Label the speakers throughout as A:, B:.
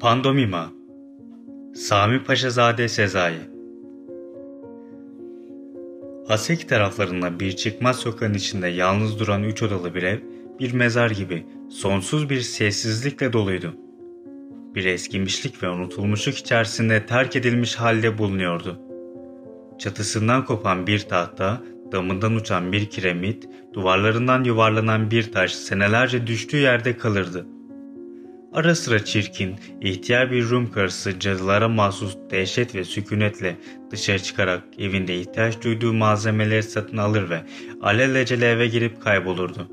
A: Pandomima Sami Paşazade Sezai Haseki taraflarında bir çıkmaz sokağın içinde yalnız duran üç odalı bir ev, bir mezar gibi sonsuz bir sessizlikle doluydu. Bir eskimişlik ve unutulmuşluk içerisinde terk edilmiş halde bulunuyordu. Çatısından kopan bir tahta, damından uçan bir kiremit, duvarlarından yuvarlanan bir taş senelerce düştüğü yerde kalırdı. Ara sıra çirkin, ihtiyar bir Rum karısı cadılara mahsus dehşet ve sükunetle dışarı çıkarak evinde ihtiyaç duyduğu malzemeleri satın alır ve alelacele eve girip kaybolurdu.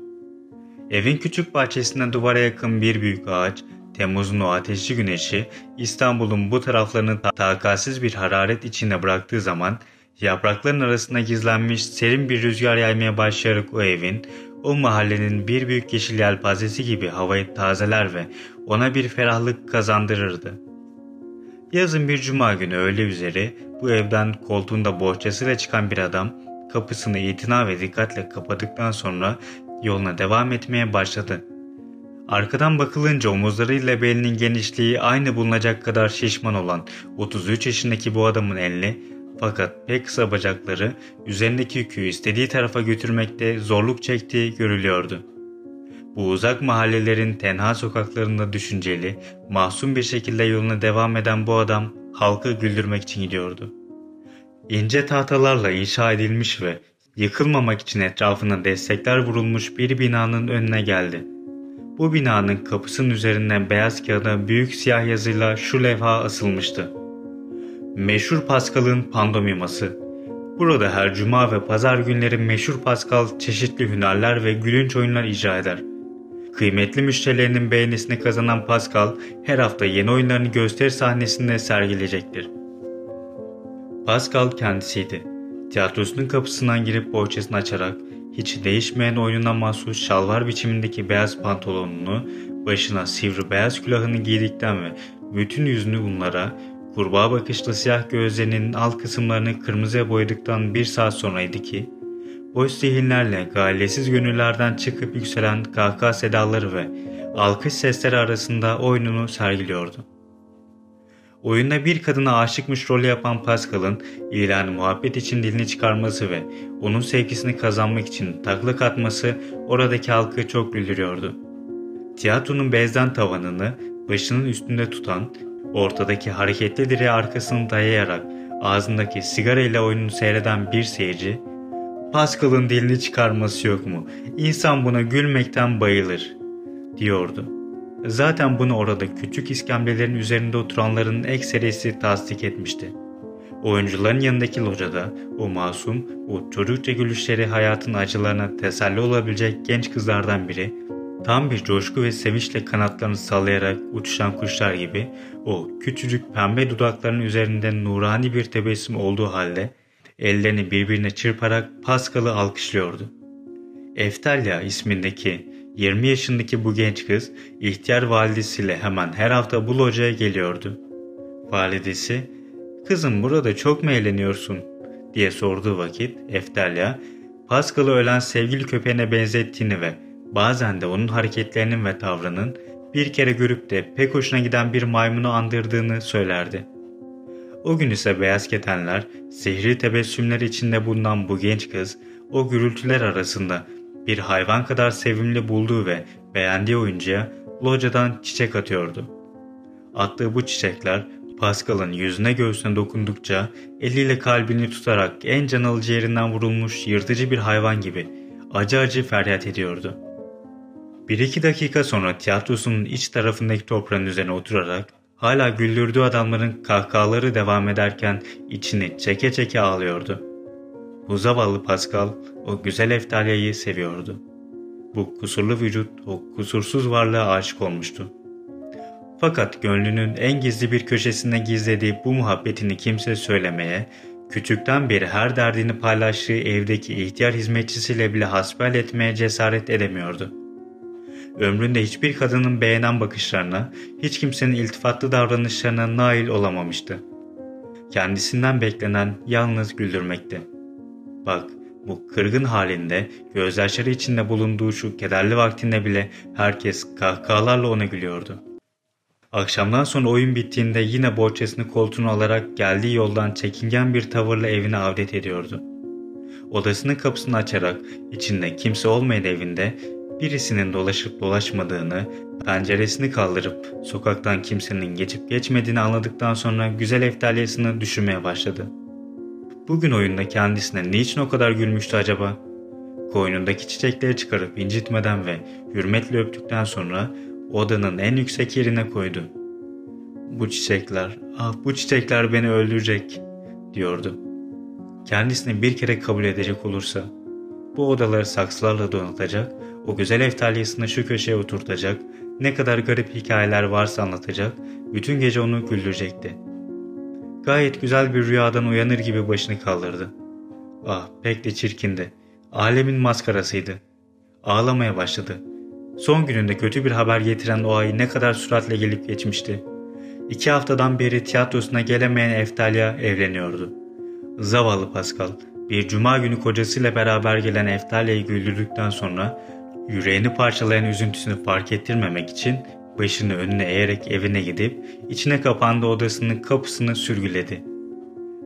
A: Evin küçük bahçesinde duvara yakın bir büyük ağaç, Temmuz'un o ateşli güneşi İstanbul'un bu taraflarını takatsiz bir hararet içinde bıraktığı zaman yaprakların arasında gizlenmiş serin bir rüzgar yaymaya başlayarak o evin, o mahallenin bir büyük yeşil yelpazesi gibi havayı tazeler ve ona bir ferahlık kazandırırdı. Yazın bir cuma günü öğle üzeri bu evden koltuğunda bohçasıyla çıkan bir adam kapısını itina ve dikkatle kapadıktan sonra yoluna devam etmeye başladı. Arkadan bakılınca omuzlarıyla belinin genişliği aynı bulunacak kadar şişman olan 33 yaşındaki bu adamın elini fakat pek kısa bacakları üzerindeki yükü istediği tarafa götürmekte zorluk çektiği görülüyordu. Bu uzak mahallelerin tenha sokaklarında düşünceli, mahzun bir şekilde yoluna devam eden bu adam halkı güldürmek için gidiyordu. İnce tahtalarla inşa edilmiş ve yıkılmamak için etrafına destekler vurulmuş bir binanın önüne geldi. Bu binanın kapısının üzerinden beyaz kağıda büyük siyah yazıyla şu levha asılmıştı. Meşhur Pascal'ın pandomiması. Burada her cuma ve pazar günleri meşhur Pascal çeşitli hünerler ve gülünç oyunlar icra eder. Kıymetli müşterilerinin beğenisini kazanan Pascal her hafta yeni oyunlarını gösteri sahnesinde sergileyecektir. Pascal kendisiydi. Tiyatrosunun kapısından girip bohçasını açarak hiç değişmeyen oyununa mahsus şalvar biçimindeki beyaz pantolonunu, başına sivri beyaz külahını giydikten ve bütün yüzünü bunlara, kurbağa bakışlı siyah gözlerinin alt kısımlarını kırmızıya boyadıktan bir saat sonraydı ki, boş zihinlerle galesiz gönüllerden çıkıp yükselen kahkaha sedaları ve alkış sesleri arasında oyununu sergiliyordu. Oyunda bir kadına aşıkmış rolü yapan Pascal'ın ilanı muhabbet için dilini çıkarması ve onun sevgisini kazanmak için takla atması oradaki halkı çok güldürüyordu. Tiyatronun bezden tavanını başının üstünde tutan, ortadaki hareketli direğe arkasını dayayarak ağzındaki sigara ile oyununu seyreden bir seyirci, Pascal'ın dilini çıkarması yok mu? İnsan buna gülmekten bayılır, diyordu. Zaten bunu orada küçük iskemlelerin üzerinde oturanların ekserisi tasdik etmişti. Oyuncuların yanındaki locada o masum, o çocukça gülüşleri hayatın acılarına teselli olabilecek genç kızlardan biri, tam bir coşku ve sevinçle kanatlarını sallayarak uçuşan kuşlar gibi o küçücük pembe dudaklarının üzerinde nurani bir tebessüm olduğu halde ellerini birbirine çırparak Pascal'ı alkışlıyordu. Eftalya ismindeki 20 yaşındaki bu genç kız ihtiyar validesiyle hemen her hafta bu locaya geliyordu. Validesi, kızım burada çok mu eğleniyorsun diye sorduğu vakit Eftalya, Pascal'ı ölen sevgili köpeğine benzettiğini ve bazen de onun hareketlerinin ve tavrının bir kere görüp de pek hoşuna giden bir maymunu andırdığını söylerdi. O gün ise beyaz ketenler, sihri tebessümler içinde bulunan bu genç kız, o gürültüler arasında bir hayvan kadar sevimli bulduğu ve beğendiği oyuncuya locadan çiçek atıyordu. Attığı bu çiçekler Pascal'ın yüzüne göğsüne dokundukça eliyle kalbini tutarak en can alıcı yerinden vurulmuş yırtıcı bir hayvan gibi acı acı feryat ediyordu. Bir iki dakika sonra tiyatrosunun iç tarafındaki toprağın üzerine oturarak hala güldürdüğü adamların kahkahaları devam ederken içini çeke çeke ağlıyordu. Bu zavallı Pascal o güzel Eftalya'yı seviyordu. Bu kusurlu vücut o kusursuz varlığa aşık olmuştu. Fakat gönlünün en gizli bir köşesinde gizlediği bu muhabbetini kimse söylemeye, küçükten beri her derdini paylaştığı evdeki ihtiyar hizmetçisiyle bile hasbel etmeye cesaret edemiyordu. Ömründe hiçbir kadının beğenen bakışlarına, hiç kimsenin iltifatlı davranışlarına nail olamamıştı. Kendisinden beklenen yalnız güldürmekti. Bak, bu kırgın halinde, gözyaşları içinde bulunduğu şu kederli vaktinde bile herkes kahkahalarla ona gülüyordu. Akşamdan sonra oyun bittiğinde yine bohçasını koltuğuna alarak geldiği yoldan çekingen bir tavırla evine avdet ediyordu. Odasının kapısını açarak içinde kimse olmayan evinde birisinin dolaşıp dolaşmadığını, penceresini kaldırıp sokaktan kimsenin geçip geçmediğini anladıktan sonra güzel eftalyasını düşünmeye başladı. Bugün oyunda kendisine niçin o kadar gülmüştü acaba? Koynundaki çiçekleri çıkarıp incitmeden ve hürmetle öptükten sonra odanın en yüksek yerine koydu. Bu çiçekler, ah bu çiçekler beni öldürecek diyordu. Kendisini bir kere kabul edecek olursa bu odaları saksılarla donatacak, o güzel eftalyasını şu köşeye oturtacak, ne kadar garip hikayeler varsa anlatacak, bütün gece onu güldürecekti. Gayet güzel bir rüyadan uyanır gibi başını kaldırdı. Ah pek de çirkindi. Alemin maskarasıydı. Ağlamaya başladı. Son gününde kötü bir haber getiren o ay ne kadar süratle gelip geçmişti. İki haftadan beri tiyatrosuna gelemeyen Eftalya evleniyordu. Zavallı Pascal, bir cuma günü kocasıyla beraber gelen Eftalya'yı güldürdükten sonra yüreğini parçalayan üzüntüsünü fark ettirmemek için başını önüne eğerek evine gidip içine kapandığı odasının kapısını sürgüledi.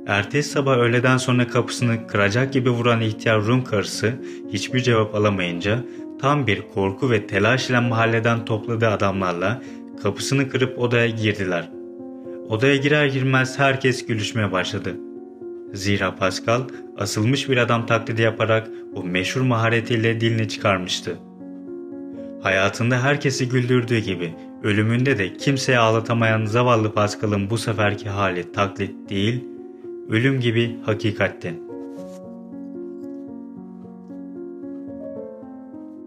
A: Ertesi sabah öğleden sonra kapısını kıracak gibi vuran ihtiyar Rum karısı hiçbir cevap alamayınca tam bir korku ve telaş ile mahalleden topladığı adamlarla kapısını kırıp odaya girdiler. Odaya girer girmez herkes gülüşmeye başladı. Zira Pascal asılmış bir adam taklidi yaparak o meşhur maharetiyle dilini çıkarmıştı. Hayatında herkesi güldürdüğü gibi ölümünde de kimseye ağlatamayan zavallı Pascal'ın bu seferki hali taklit değil, ölüm gibi hakikatti.